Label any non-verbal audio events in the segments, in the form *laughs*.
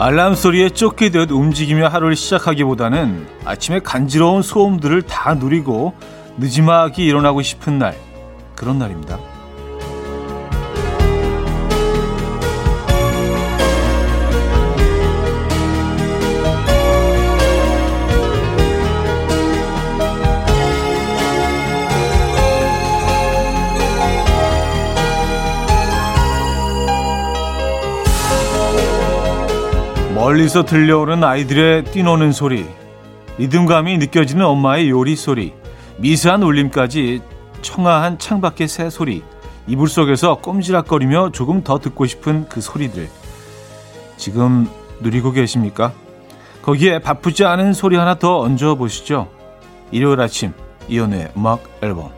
알람 소리에 쫓기듯 움직이며 하루를 시작하기보다는 아침에 간지러운 소음들을 다 누리고 늦지막이 일어나고 싶은 날 그런 날입니다. 멀리서 들려오는 아이들의 뛰노는 소리, 리듬감이 느껴지는 엄마의 요리 소리, 미세한 울림까지 청아한 창밖의 새 소리, 이불 속에서 꼼지락거리며 조금 더 듣고 싶은 그 소리들. 지금 누리고 계십니까? 거기에 바쁘지 않은 소리 하나 더 얹어 보시죠. 일요일 아침 이연우의 음악 앨범.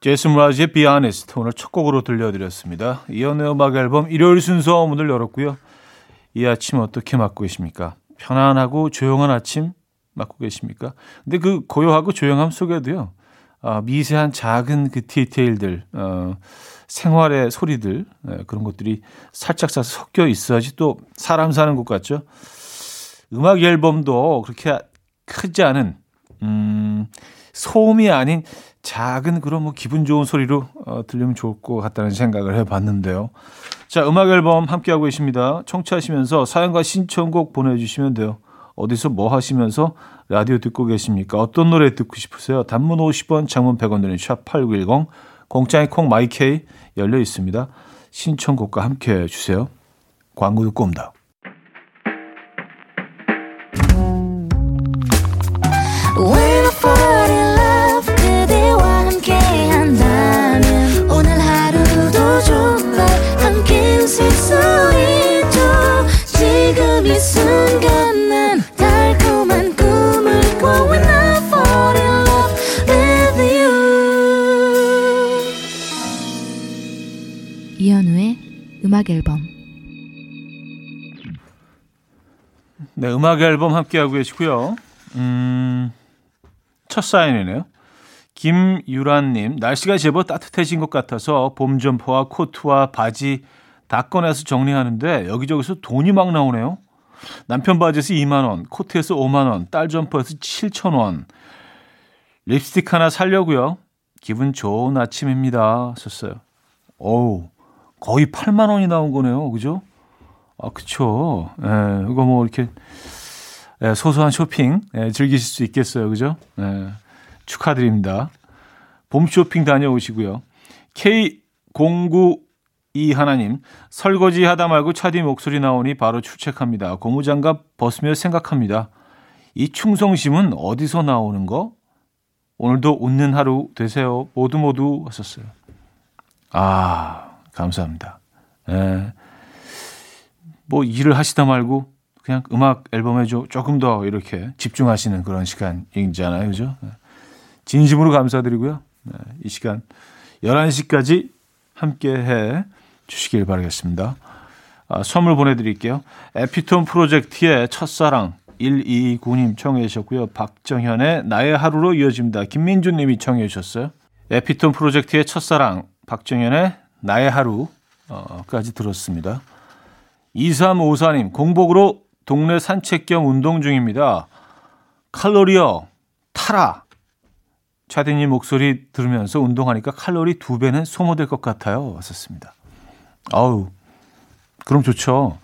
제이슨 라지의 Be Honest 오늘 첫 곡으로 들려드렸습니다. 이연우의 음악 앨범 일요일 순서 문을 열었고요. 이 아침 어떻게 맞고 계십니까? 편안하고 조용한 아침 맞고 계십니까? 근데 그 고요하고 조용함 속에도요, 어, 미세한 작은 그 디테일들, 어, 생활의 소리들, 네, 그런 것들이 살짝 섞여 있어야지 또 사람 사는 것 같죠? 음악 앨범도 그렇게 크지 않은, 음, 소음이 아닌 작은 그런 뭐 기분 좋은 소리로 어, 들리면 좋을 것 같다는 생각을 해봤는데요. 자, 음악 앨범 함께하고 계십니다. 청취하시면서 사연과 신청곡 보내주시면 돼요. 어디서 뭐 하시면서 라디오 듣고 계십니까? 어떤 노래 듣고 싶으세요? 단문 50원, 장문 100원 드는 샵8910, 공짜의 콩 마이케이 열려 있습니다. 신청곡과 함께 해주세요. 광고 듣고 옵니다. 음악 앨범 함께하고 계시고요. 음, 첫 사연이네요. 김유란님, 날씨가 제법 따뜻해진 것 같아서 봄 점퍼와 코트와 바지 다 꺼내서 정리하는데 여기저기서 돈이 막 나오네요. 남편 바지에서 2만 원, 코트에서 5만 원, 딸 점퍼에서 7천 원. 립스틱 하나 살려고요. 기분 좋은 아침입니다. 썼어요. 어우, 거의 8만 원이 나온 거네요. 그죠? 아, 그쵸. 예, 이거 뭐 이렇게 예, 소소한 쇼핑 예, 즐기실 수 있겠어요. 그죠? 예, 축하드립니다. 봄 쇼핑 다녀오시고요. K09 이 하나님 설거지 하다 말고 차디 목소리 나오니 바로 출첵합니다. 고무장갑 벗으며 생각합니다. 이 충성심은 어디서 나오는 거? 오늘도 웃는 하루 되세요. 모두 모두 하셨어요. 아 감사합니다. 예. 뭐 일을 하시다 말고 그냥 음악 앨범에 조금 더 이렇게 집중하시는 그런 시간이잖아요. 그죠? 예. 진심으로 감사드리고요. 네, 이 시간 11시까지 함께 해 주시길 바라겠습니다. 아, 선물 보내드릴게요. 에피톤 프로젝트의 첫사랑 129님 청해 주셨고요. 박정현의 나의 하루로 이어집니다. 김민준 님이 청해 주셨어요. 에피톤 프로젝트의 첫사랑 박정현의 나의 하루까지 들었습니다. 2354님, 공복으로 동네 산책 겸 운동 중입니다. 칼로리요, 타라. 차디님 목소리 들으면서 운동하니까 칼로리 두 배는 소모될 것 같아요. 왔었습니다. 아우, 그럼 좋죠.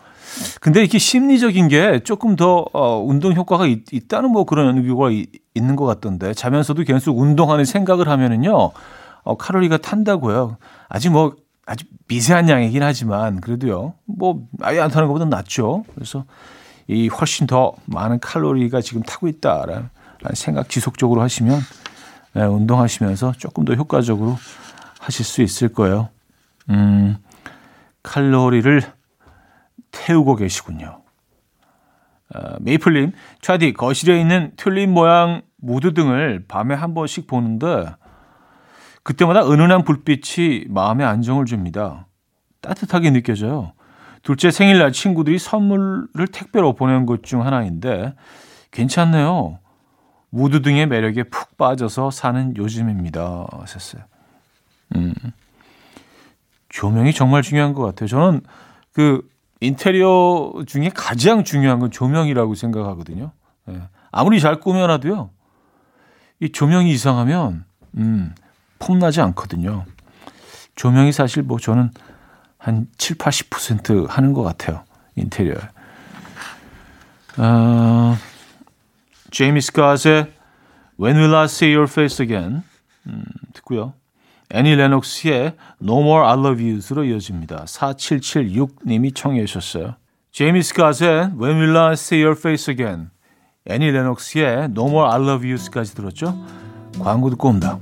근데 이렇게 심리적인 게 조금 더 어, 운동 효과가 있, 다는 뭐 그런 연구가 있, 있는 것 같던데 자면서도 계속 운동하는 생각을 하면은요 어, 칼로리가 탄다고요. 아직 뭐 아주 미세한 양이긴 하지만 그래도요. 뭐 아예 안 타는 것보다 낫죠. 그래서 이 훨씬 더 많은 칼로리가 지금 타고 있다라는 생각 지속적으로 하시면 네, 운동하시면서 조금 더 효과적으로 하실 수 있을 거예요. 음, 칼로리를 태우고 계시군요. 어, 메이플님, 차디 거실에 있는 튤립 모양 무드 등을 밤에 한 번씩 보는데 그때마다 은은한 불빛이 마음에 안정을 줍니다. 따뜻하게 느껴져요. 둘째 생일날 친구들이 선물을 택배로 보낸 것 중 하나인데 괜찮네요. 무드 등의 매력에 푹 빠져서 사는 요즘입니다. 하셨어요. 음. 조명이 정말 중요한 것 같아요. 저는 그 인테리어 중에 가장 중요한 건 조명이라고 생각하거든요. 예. 아무리 잘 꾸며놔도요, 이 조명이 이상하면, 음, 폼나지 않거든요. 조명이 사실 뭐 저는 한 7, 80% 하는 것 같아요. 인테리어에. 어, 제이미 스카스의 When Will I See Your Face Again 음, 듣고요. 애니 레녹스의 No More I Love You로 이어집니다. 4776님이 청해 주셨어요. 제이미 스카스의 When Will I See Your Face Again 애니 레녹스의 No More I Love You까지 들었죠. 광고 듣고 옵니다.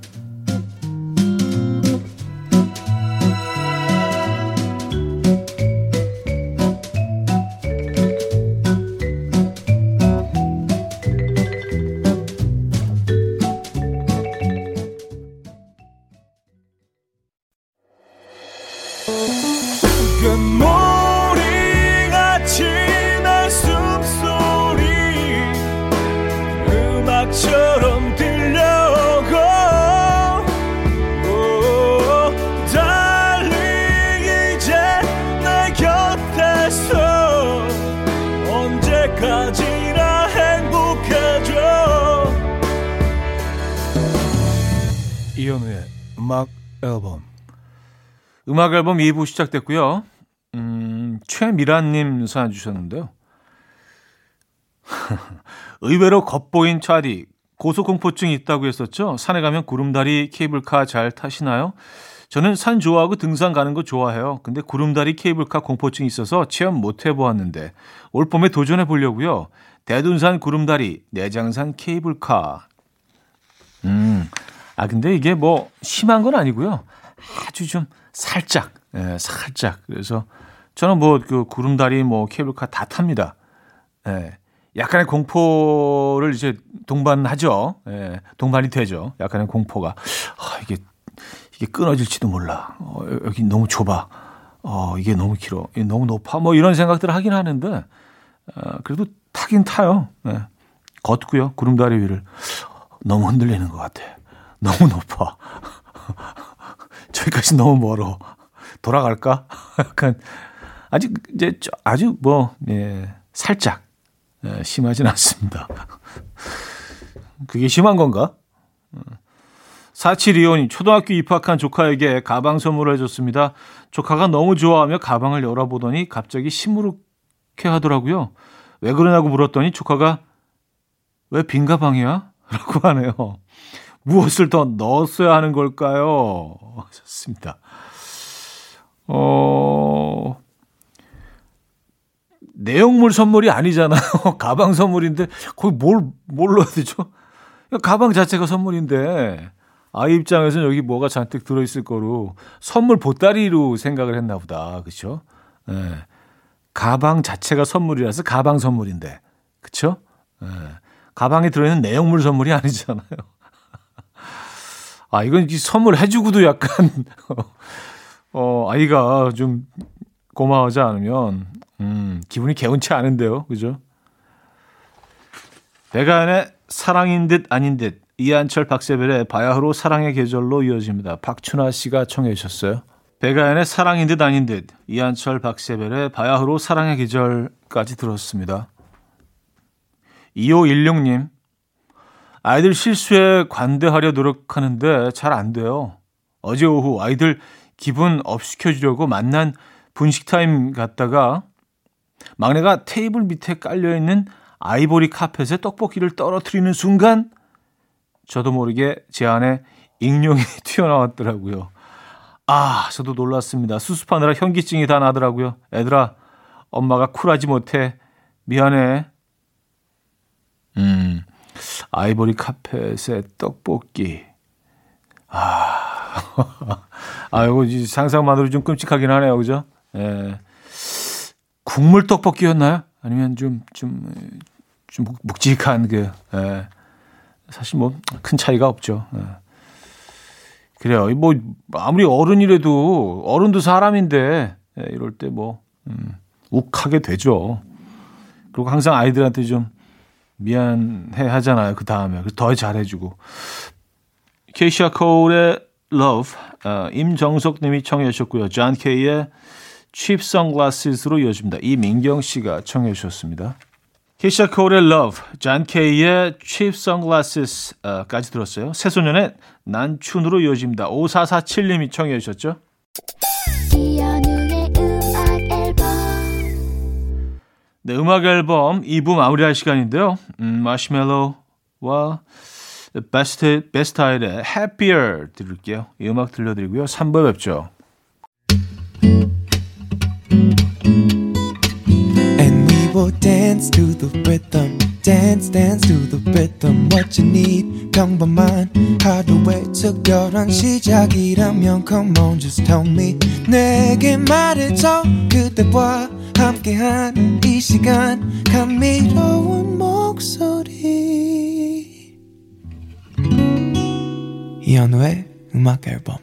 음악 앨범. 음악 앨범 2부 시작됐고요. 음, 최미란님 사연 주셨는데요. *laughs* 의외로 겉보인 차디 고소공포증이 있다고 했었죠. 산에 가면 구름다리 케이블카 잘 타시나요? 저는 산 좋아하고 등산 가는 거 좋아해요. 근데 구름다리 케이블카 공포증이 있어서 체험 못 해보았는데 올 봄에 도전해 보려고요. 대둔산 구름다리, 내장산 케이블카. 음, 아, 근데 이게 뭐 심한 건 아니고요. 아주 좀 살짝, 예, 살짝. 그래서 저는 뭐 그 구름다리 뭐 케이블카 다 탑니다. 예. 약간의 공포를 이제 동반하죠. 예, 동반이 되죠. 약간의 공포가. 아, 이게, 이게 끊어질지도 몰라. 어, 여기 너무 좁아. 어, 이게 너무 길어. 이게 너무 높아. 뭐 이런 생각들을 하긴 하는데, 어, 그래도 타긴 타요. 예. 걷고요. 구름다리 위를. 너무 흔들리는 것 같아. 너무 높아. *laughs* 저기까지 너무 멀어. 돌아갈까? *laughs* 약간 아직 이제 아주 뭐 예, 살짝 예, 심하진 않습니다. *laughs* 그게 심한 건가? 4725님, 초등학교 입학한 조카에게 가방 선물을 해줬습니다. 조카가 너무 좋아하며 가방을 열어보더니 갑자기 시무룩해 하더라고요. 왜 그러냐고 물었더니 조카가 왜 빈 가방이야? 라고 하네요. 무엇을 더 넣었어야 하는 걸까요? 좋습니다. 어, 내용물 선물이 아니잖아요. *laughs* 가방 선물인데, 거기 뭘, 뭘 넣어야 되죠? 가방 자체가 선물인데, 아이 입장에서는 여기 뭐가 잔뜩 들어있을 거로 선물 보따리로 생각을 했나 보다. 그쵸? 예. 가방 자체가 선물이라서 가방 선물인데. 그쵸? 예. 가방에 들어있는 내용물 선물이 아니잖아요. 아, 이건 선물 해주고도 약간, *laughs* 어, 아이가 좀 고마워하지 않으면, 음, 기분이 개운치 않은데요. 그죠? 배가연의 사랑인 듯 아닌 듯, 이한철 박세별의 바야흐로 사랑의 계절로 이어집니다. 박춘아 씨가 청해 주셨어요. 백아연의 사랑인 듯 아닌 듯, 이한철 박세별의 바야흐로 사랑의 계절까지 들었습니다. 2516님, 아이들 실수에 관대하려 노력하는데 잘 안 돼요. 어제 오후 아이들 기분 up 시켜주려고 만난 분식 타임 갔다가 막내가 테이블 밑에 깔려 있는 아이보리 카펫에 떡볶이를 떨어뜨리는 순간 저도 모르게 제 안에 익룡이 *laughs* 튀어나왔더라고요. 아, 저도 놀랐습니다. 수습하느라 현기증이 다 나더라고요. 애들아, 엄마가 쿨하지 못해. 미안해. 음, 아이보리 카펫에 떡볶이. 아, *laughs* 아, 이거 상상만으로 좀 끔찍하긴 하네요. 그죠? 예. 국물 떡볶이였나요? 아니면 좀, 좀, 좀 묵직한 그, 예. 사실 뭐 큰 차이가 없죠. 예. 그래요. 뭐, 아무리 어른이라도, 어른도 사람인데, 예, 이럴 때 뭐, 음, 욱하게 되죠. 그리고 항상 아이들한테 좀 미안해 하잖아요. 그 다음에. 더 잘해주고. 케이샤 코울의 Love, 어, 임정석 님이 청해 주셨고요. 존 케이의 Cheap Sunglasses로 이어집니다. 이민경 씨가 청해 주셨습니다. 키샤 코의 Love, 잔 케이의 Cheap Sunglasses까지 들었어요. 새소년의 난춘으로 이어집니다. 5447님이 청해 주셨죠. 네, 음악 앨범 2부 마무리할 시간인데요. 음, 마시멜로와 베스트 베스타일의 Happier 들을게요. 이 음악 들려드리고요. 3부에 뵙죠. And we will dance to the rhythm. Dance dance to the rhythm what you need. 평범한 하루의 특별한 시작이라면 come on just tell me. 내게 말해줘 그대와 함께한 이 시간. 감미로운 목소리. 이현우의 음악 앨범.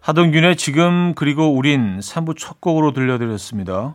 하동균의 지금 그리고 우린 3부 첫 곡으로 들려드렸습니다.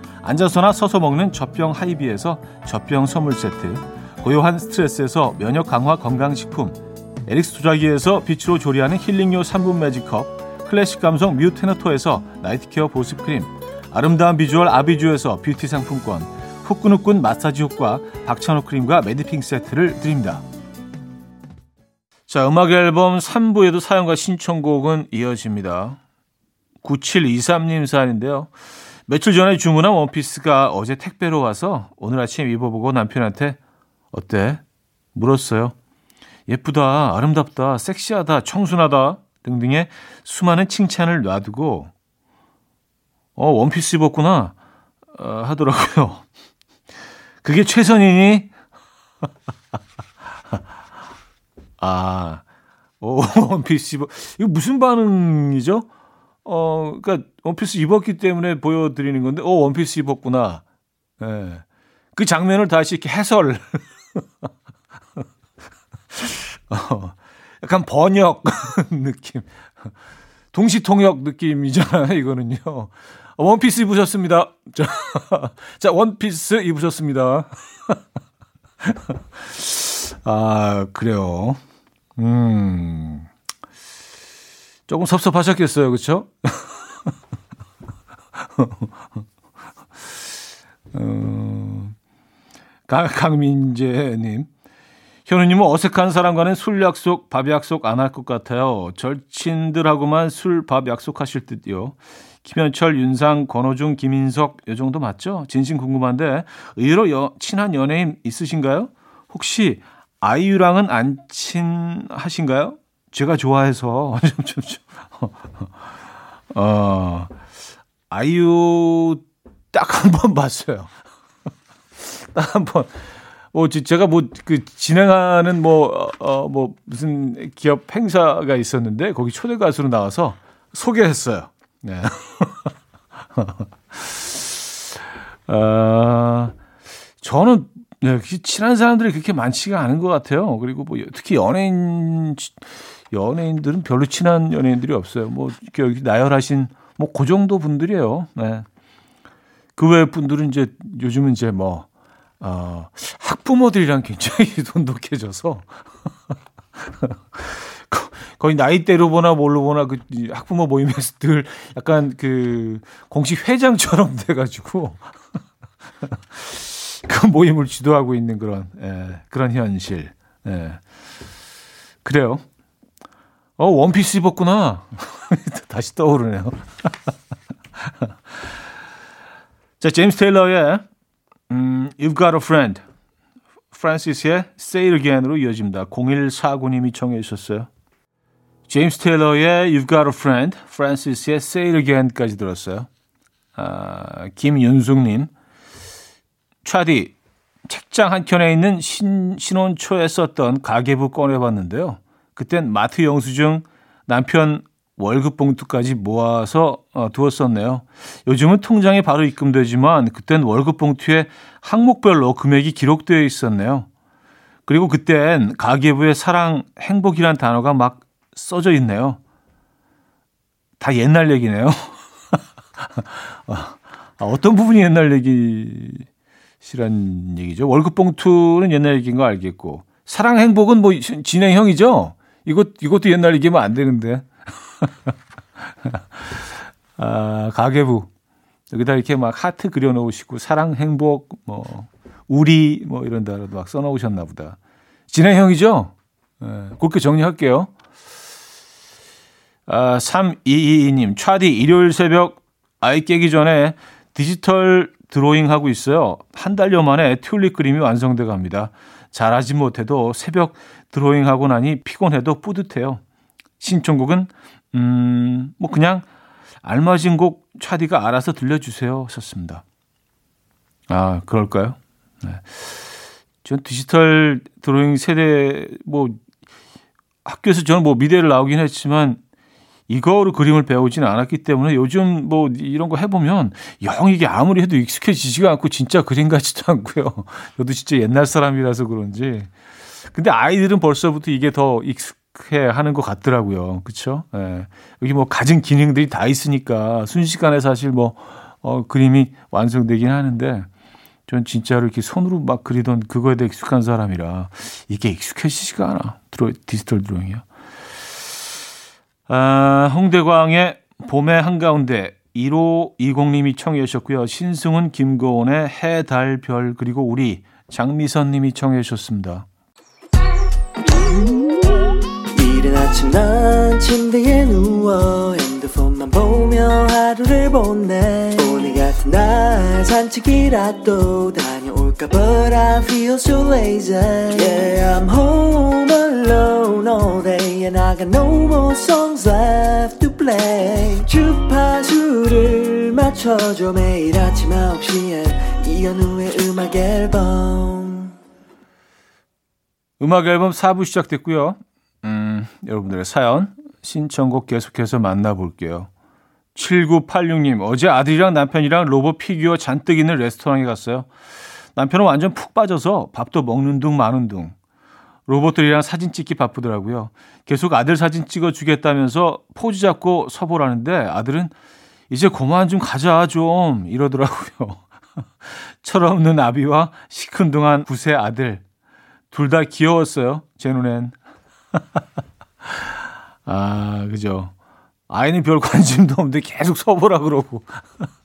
앉아서나 서서 먹는 젖병 하이비에서 젖병 선물 세트 고요한 스트레스에서 면역 강화 건강식품 에릭스 도자기에서 빛으로 조리하는 힐링요 3분 매직컵 클래식 감성 뮤테너토에서 나이트케어 보습크림 아름다운 비주얼 아비주에서 뷰티 상품권 후끈후끈 마사지 효과 박찬호 크림과 매디핑 세트를 드립니다. 자, 음악 앨범 3부에도 사연과 신청곡은 이어집니다. 9723님 사연인데요. 며칠 전에 주문한 원피스가 어제 택배로 와서 오늘 아침 입어보고 남편한테 어때? 물었어요. 예쁘다, 아름답다, 섹시하다, 청순하다 등등의 수많은 칭찬을 놔두고 어, 원피스 입었구나 어, 하더라고요. *laughs* 그게 최선이니? *laughs* 아, 오, *laughs* 원피스 입어. 이거 무슨 반응이죠? 어, 그니까 원피스 입었기 때문에 보여드리는 건데, 어, 원피스 입었구나. 예. 네. 그 장면을 다시 이렇게 해설. *laughs* 어, 약간 번역 *laughs* 느낌. 동시통역 느낌이잖아요, 이거는요. 원피스 입으셨습니다. 자, *laughs* 자 원피스 입으셨습니다. 아, 그래요. 음. 조금 섭섭하셨겠어요. 그렇죠? *laughs* 어, 강민재님. 현우님은 어색한 사람과는 술 약속, 밥 약속 안 할 것 같아요. 절친들하고만 술, 밥 약속하실 듯요. 김현철, 윤상, 권호중, 김인석 요 정도 맞죠? 진심 궁금한데 의외로 여, 친한 연예인 있으신가요? 혹시 아이유랑은 안 친하신가요? 제가 좋아해서 *laughs* 좀, 좀, 좀. *laughs* 어, 아이유 딱 한 번 *laughs* 봤어요. *laughs* 딱 한 번. 뭐 제가 뭐 그 진행하는 뭐어뭐 어, 뭐 무슨 기업 행사가 있었는데 거기 초대 가수로 나와서 소개했어요. 네. 아, 저는 네, 친한 사람들이 그렇게 많지가 않은 것 같아요. 그리고 뭐 특히 연예인 연예인들은 별로 친한 연예인들이 없어요. 뭐 여기 나열하신 뭐 그 정도 분들이에요. 네. 그 외 분들은 이제 요즘은 이제 뭐 어, 학부모들이랑 굉장히 *laughs* 돈독해져서 *laughs* 거의 나이대로 보나 뭘로 보나 그 학부모 모임에서들 약간 그 공식 회장처럼 돼가지고 *laughs* 그 모임을 주도하고 있는 그런 예, 그런 현실. 예. 그래요. 어, 원피스 입었구나. *laughs* 다시 떠오르네요. *laughs* 자, 제임스 테일러의 음, You've Got a Friend. 프란시스의 Say It Again으로 이어집니다. 0149님이 청해 주셨어요. 제임스 테일러의 You've Got a Friend, 프란시스의 Say It Again까지 들었어요. 아, 김윤숙님, 차디, 책장 한켠에 있는 신, 신혼초에 썼던 가계부 꺼내봤는데요. 그땐 마트 영수증, 남편 월급 봉투까지 모아서 어, 두었었네요. 요즘은 통장에 바로 입금되지만 그땐 월급 봉투에 항목별로 금액이 기록되어 있었네요. 그리고 그땐 가계부에 사랑, 행복이란 단어가 막 써져 있네요. 다 옛날 얘기네요. *laughs* 아, 어떤 부분이 옛날 얘기 시란 얘기죠? 월급 봉투는 옛날 얘기인 거 알겠고 사랑 행복은 뭐 진행형이죠. 이것 이것도 옛날 얘기면 안 되는데. *laughs* 아, 가계부. 여기다 이렇게 막 하트 그려 놓으시고 사랑, 행복, 뭐 우리 뭐 이런 단어도 막 써 놓으셨나 보다. 진행형이죠? 예, 그렇게 정리할게요. 아, 3222님, 차디 일요일 새벽 아이 깨기 전에 디지털 드로잉 하고 있어요. 한 달여 만에 튤립 그림이 완성돼 갑니다. 잘하지 못해도 새벽 드로잉 하고 나니 피곤해도 뿌듯해요. 신청곡은 음, 뭐 그냥 알맞은 곡 차디가 알아서 들려주세요. 썼습니다. 아, 그럴까요? 네. 전 디지털 드로잉 세대, 뭐, 학교에서 저는 뭐 미대를 나오긴 했지만, 이거로 그림을 배우지는 않았기 때문에 요즘 뭐 이런 거 해보면 영 이게 아무리 해도 익숙해지지가 않고 진짜 그림 같지도 않고요. *laughs* 저도 진짜 옛날 사람이라서 그런지. 근데 아이들은 벌써부터 이게 더 익숙, 해 하는 것 같더라고요. 그렇죠? 예. 여기 뭐 가진 기능들이 다 있으니까 순식간에 사실 뭐 어, 그림이 완성되긴 하는데 전 진짜로 이렇게 손으로 막 그리던 그거에 대해 익숙한 사람이라 이게 익숙해지지가 않아. 드로, 디지털 드로잉이요. 아, 홍대광의 봄의 한가운데 1호 20님이 청해 주셨고요. 신승훈 김고은의 해, 달, 별 그리고 우리 장미선 님이 청해 주셨습니다. 이른 아침 난 침대에 누워 핸드폰만 보며 하루를 보내 오늘 같은 날 산책이라도 다 녀올까 But I feel so lazy Yeah I'm home alone all day And I got no more songs left to play 주파수를 맞춰줘 매일 아침 9시에 이현우의 음악 앨범 음악 앨범 4부 시작됐고요 음, 여러분들의 사연, 신청곡 계속해서 만나볼게요. 7986님, 어제 아들이랑 남편이랑 로봇 피규어 잔뜩 있는 레스토랑에 갔어요. 남편은 완전 푹 빠져서 밥도 먹는 둥 마는 둥. 로봇들이랑 사진 찍기 바쁘더라고요. 계속 아들 사진 찍어 주겠다면서 포즈 잡고 서보라는데 아들은 이제 그만 좀 가자 좀 이러더라고요. *laughs* 철없는 아비와 시큰둥한 구세 아들. 둘 다 귀여웠어요. 제 눈엔. *laughs* 아, 그죠. 아이는 별 관심도 없는데 계속 서보라 그러고. *laughs*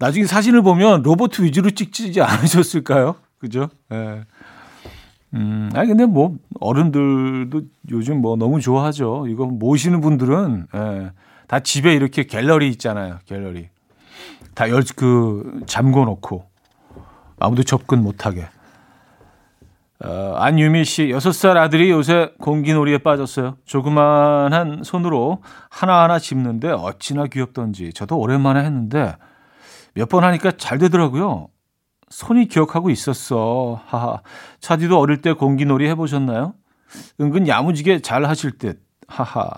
나중에 사진을 보면 로봇 위주로 찍지 않으셨을까요? 그죠? 예. 네. 음, 아니, 근데 뭐, 어른들도 요즘 뭐 너무 좋아하죠. 이거 모시는 분들은, 예, 다 집에 이렇게 갤러리 있잖아요. 갤러리. 다 열, 그, 잠궈 놓고. 아무도 접근 못하게. 어, 안유미 씨, 여섯 살 아들이 요새 공기놀이에 빠졌어요. 조그만한 손으로 하나하나 집는데 어찌나 귀엽던지. 저도 오랜만에 했는데 몇 번 하니까 잘 되더라고요. 손이 기억하고 있었어. 하하. 차디도 어릴 때 공기놀이 해보셨나요? 은근 야무지게 잘 하실 듯. 하하.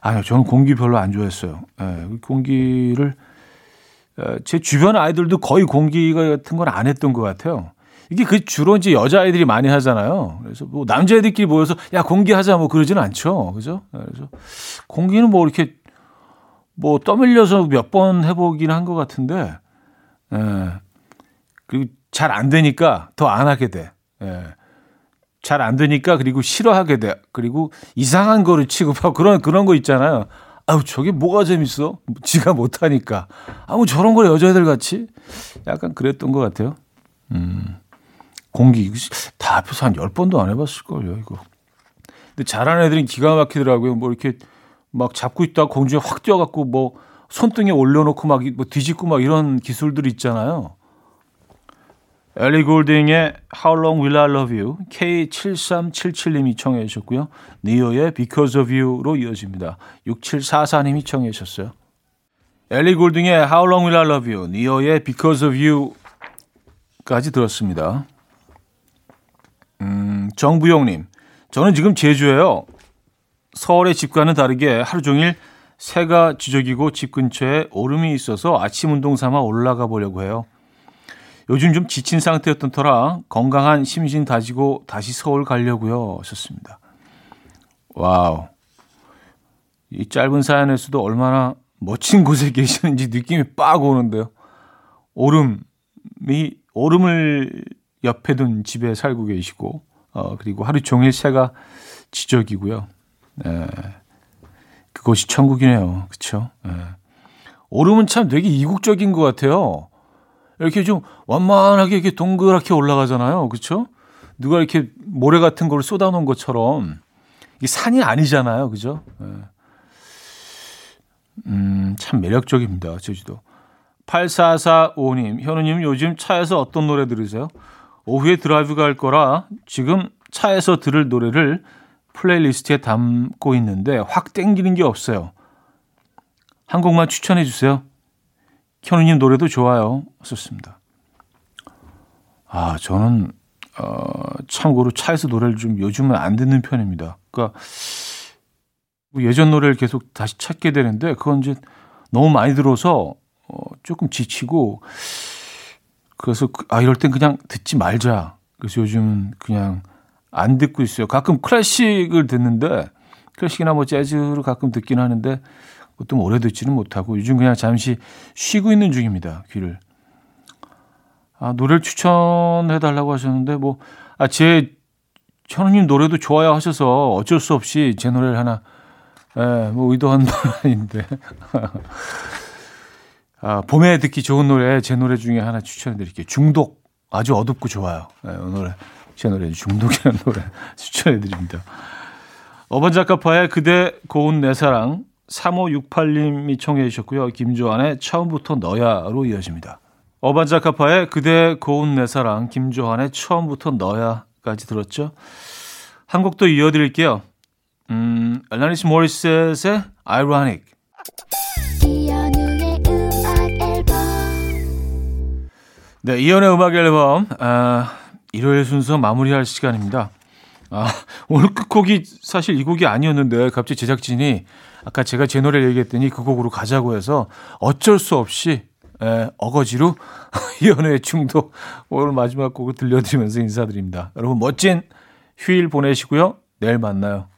아니요, 저는 공기 별로 안 좋아했어요. 예, 공기를, 어, 제 주변 아이들도 거의 공기 같은 건 안 했던 것 같아요. 이게 그 주로 이제 여자아이들이 많이 하잖아요. 그래서 뭐 남자애들끼리 모여서 야 공기 하자 뭐 그러지는 않죠. 그죠? 그래서 공기는 뭐 이렇게 뭐 떠밀려서 몇 번 해보긴 한 것 같은데, 예. 그리고 잘 안 되니까 더 안 하게 돼. 예. 잘 안 되니까 그리고 싫어하게 돼. 그리고 이상한 거를 취급하고 그런 그런 거 있잖아요. 아우 저게 뭐가 재밌어? 지가 못하니까. 아우 저런 걸 여자애들 같이 약간 그랬던 것 같아요. 음. 공기 다 앞에서 한 10번도 안 해봤을걸요, 이거. 근데 잘하는 애들은 기가 막히더라고요. 뭐 이렇게 막 잡고 있다가 공중에 확 뛰어갖고 뭐 손등에 올려놓고 막 뭐 뒤집고 막 이런 기술들 있잖아요. 엘리 골딩의 How Long Will I Love You K7377님이 청해 주셨고요. 니오의 Because of You로 이어집니다. 6744님이 청해 주셨어요. 엘리 골딩의 How Long Will I Love You, 니오의 Because of You까지 들었습니다. 음, 정부용님, 저는 지금 제주에요. 서울의 집과는 다르게 하루 종일 새가 지저귀고 집 근처에 오름이 있어서 아침 운동 삼아 올라가 보려고 해요. 요즘 좀 지친 상태였던 터라 건강한 심신 다지고 다시 서울 가려고요. 하셨습니다. wow. 이 짧은 사연에서도 얼마나 멋진 곳에 계시는지 느낌이 빡 오는데요. 오름이, 오름을 옆에 둔 집에 살고 계시고, 어, 그리고 하루 종일 새가 지적이고요. 네. 그것이 천국이네요. 그쵸? 네. 오름은 참 되게 이국적인 것 같아요. 이렇게 좀 완만하게 이렇게 동그랗게 올라가잖아요. 그렇죠? 누가 이렇게 모래 같은 걸 쏟아놓은 것처럼 이게 산이 아니잖아요. 그죠? 네. 음, 참 매력적입니다. 제주도. 8445님, 현우님 요즘 차에서 어떤 노래 들으세요? 오후에 드라이브 갈 거라 지금 차에서 들을 노래를 playlist에 담고 있는데 확 땡기는 게 없어요. 한 곡만 추천해 주세요. 현우님 노래도 좋아요. 썼습니다. 아, 저는, 어, 참고로 차에서 노래를 좀 요즘은 안 듣는 편입니다. 그러니까 예전 노래를 계속 다시 찾게 되는데 그건 이제 너무 많이 들어서 어, 조금 지치고 그래서 그, 아 이럴 땐 그냥 듣지 말자. 그래서 요즘은 그냥 안 듣고 있어요. 가끔 클래식을 듣는데 클래식이나 뭐 재즈를 가끔 듣긴 하는데 그것도 오래 듣지는 못하고 요즘 그냥 잠시 쉬고 있는 중입니다. 귀를. 아, 노래를 추천해 달라고 하셨는데 뭐 아, 제 현우님 노래도 좋아요 하셔서 어쩔 수 없이 제 노래를 하나 예, 뭐 의도한 건 *laughs* 아닌데. 아, 봄에 듣기 좋은 노래 제 노래 중에 하나 추천해 드릴게요. 중독 아주 어둡고 좋아요. 예, 이 노래 제 노래 중독이라는 노래 *laughs* 추천해 드립니다. 어반자카파의 그대 고운 내 사랑 3568님이 청해 주셨고요. 김조한의 처음부터 너야로 이어집니다. 어반자카파의 그대 고운 내 사랑, 김조한의 처음부터 너야까지 들었죠. 한곡더 이어드릴게요. 음, 알라니스 모리셋의 Ironic. 네, 이연의 음악 앨범 아, 일요일 순서 마무리할 시간입니다. 아, 오늘 끝곡이 사실 이 곡이 아니었는데 갑자기 제작진이 아까 제가 제 노래를 얘기했더니 그 곡으로 가자고 해서 어쩔 수 없이 에, 어거지로 *laughs* 이연의 중독 오늘 마지막 곡을 들려드리면서 인사드립니다. 여러분 멋진 휴일 보내시고요. 내일 만나요.